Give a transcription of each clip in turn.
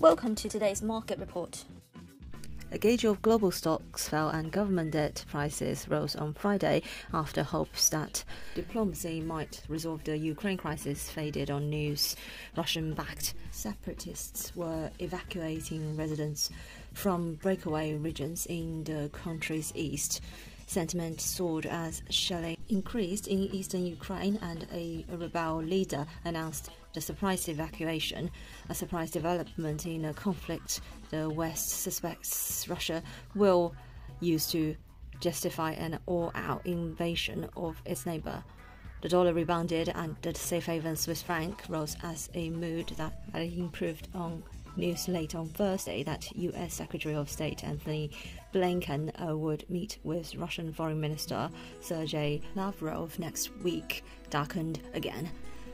Welcome to today's market report. A gauge of global stocks fell and government debt prices rose on Friday after hopes that diplomacy might resolve the Ukraine crisis faded on news. Russian backed separatists were evacuating residents from breakaway regions in the country's east. Sentiment soared as shelling increased in eastern Ukraine and a rebel leader announced the surprise evacuation, a surprise development in a conflict the West suspects Russia will use to justify an all out invasion of its neighbor. The dollar rebounded and the safe haven Swiss franc rose as a mood that had improved on news late on Thursday that U.S. Secretary of State Antony Blinken uh, would meet with Russian Foreign Minister Sergei Lavrov next week darkened again.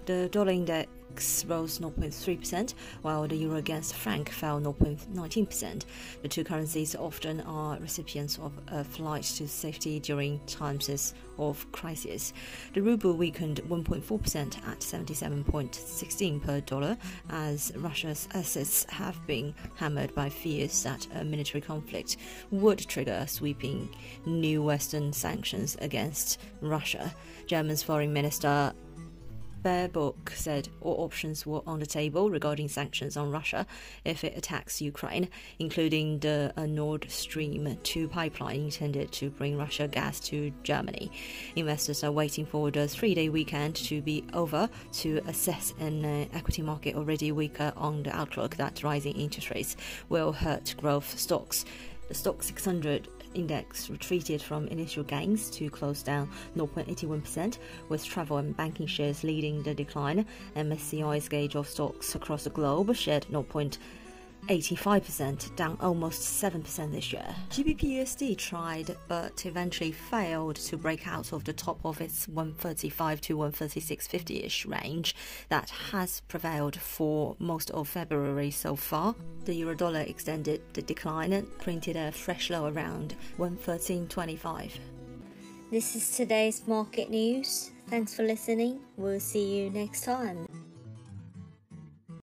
The dollar index rose 0.3%, while the euro against franc fell 0.19%. The two currencies often are recipients of a flight to safety during times of crisis. The ruble weakened 1.4% at 77.16 per dollar, as Russia's assets have been hammered by fears that a military conflict would trigger sweeping new Western sanctions against Russia. German's foreign minister Baerbock said all options were on the table regarding sanctions on Russia if it attacks Ukraine, including the uh, Nord Stream 2 pipeline intended to bring Russia gas to Germany. Investors are waiting for the three day weekend to be over to assess an uh, equity market already weaker on the outlook that rising interest rates will hurt growth stocks. The Stoxx 600 index retreated from initial gains to close down 0.81%, with travel and banking shares leading the decline. MSCI's gauge of stocks across the globe shed 0. 85%, down almost 7% this year. GBP tried but eventually failed to break out of the top of its 135 to 136.50 ish range that has prevailed for most of February so far. The euro dollar extended the decline and printed a fresh low around 113.25. This is today's market news. Thanks for listening. We'll see you next time.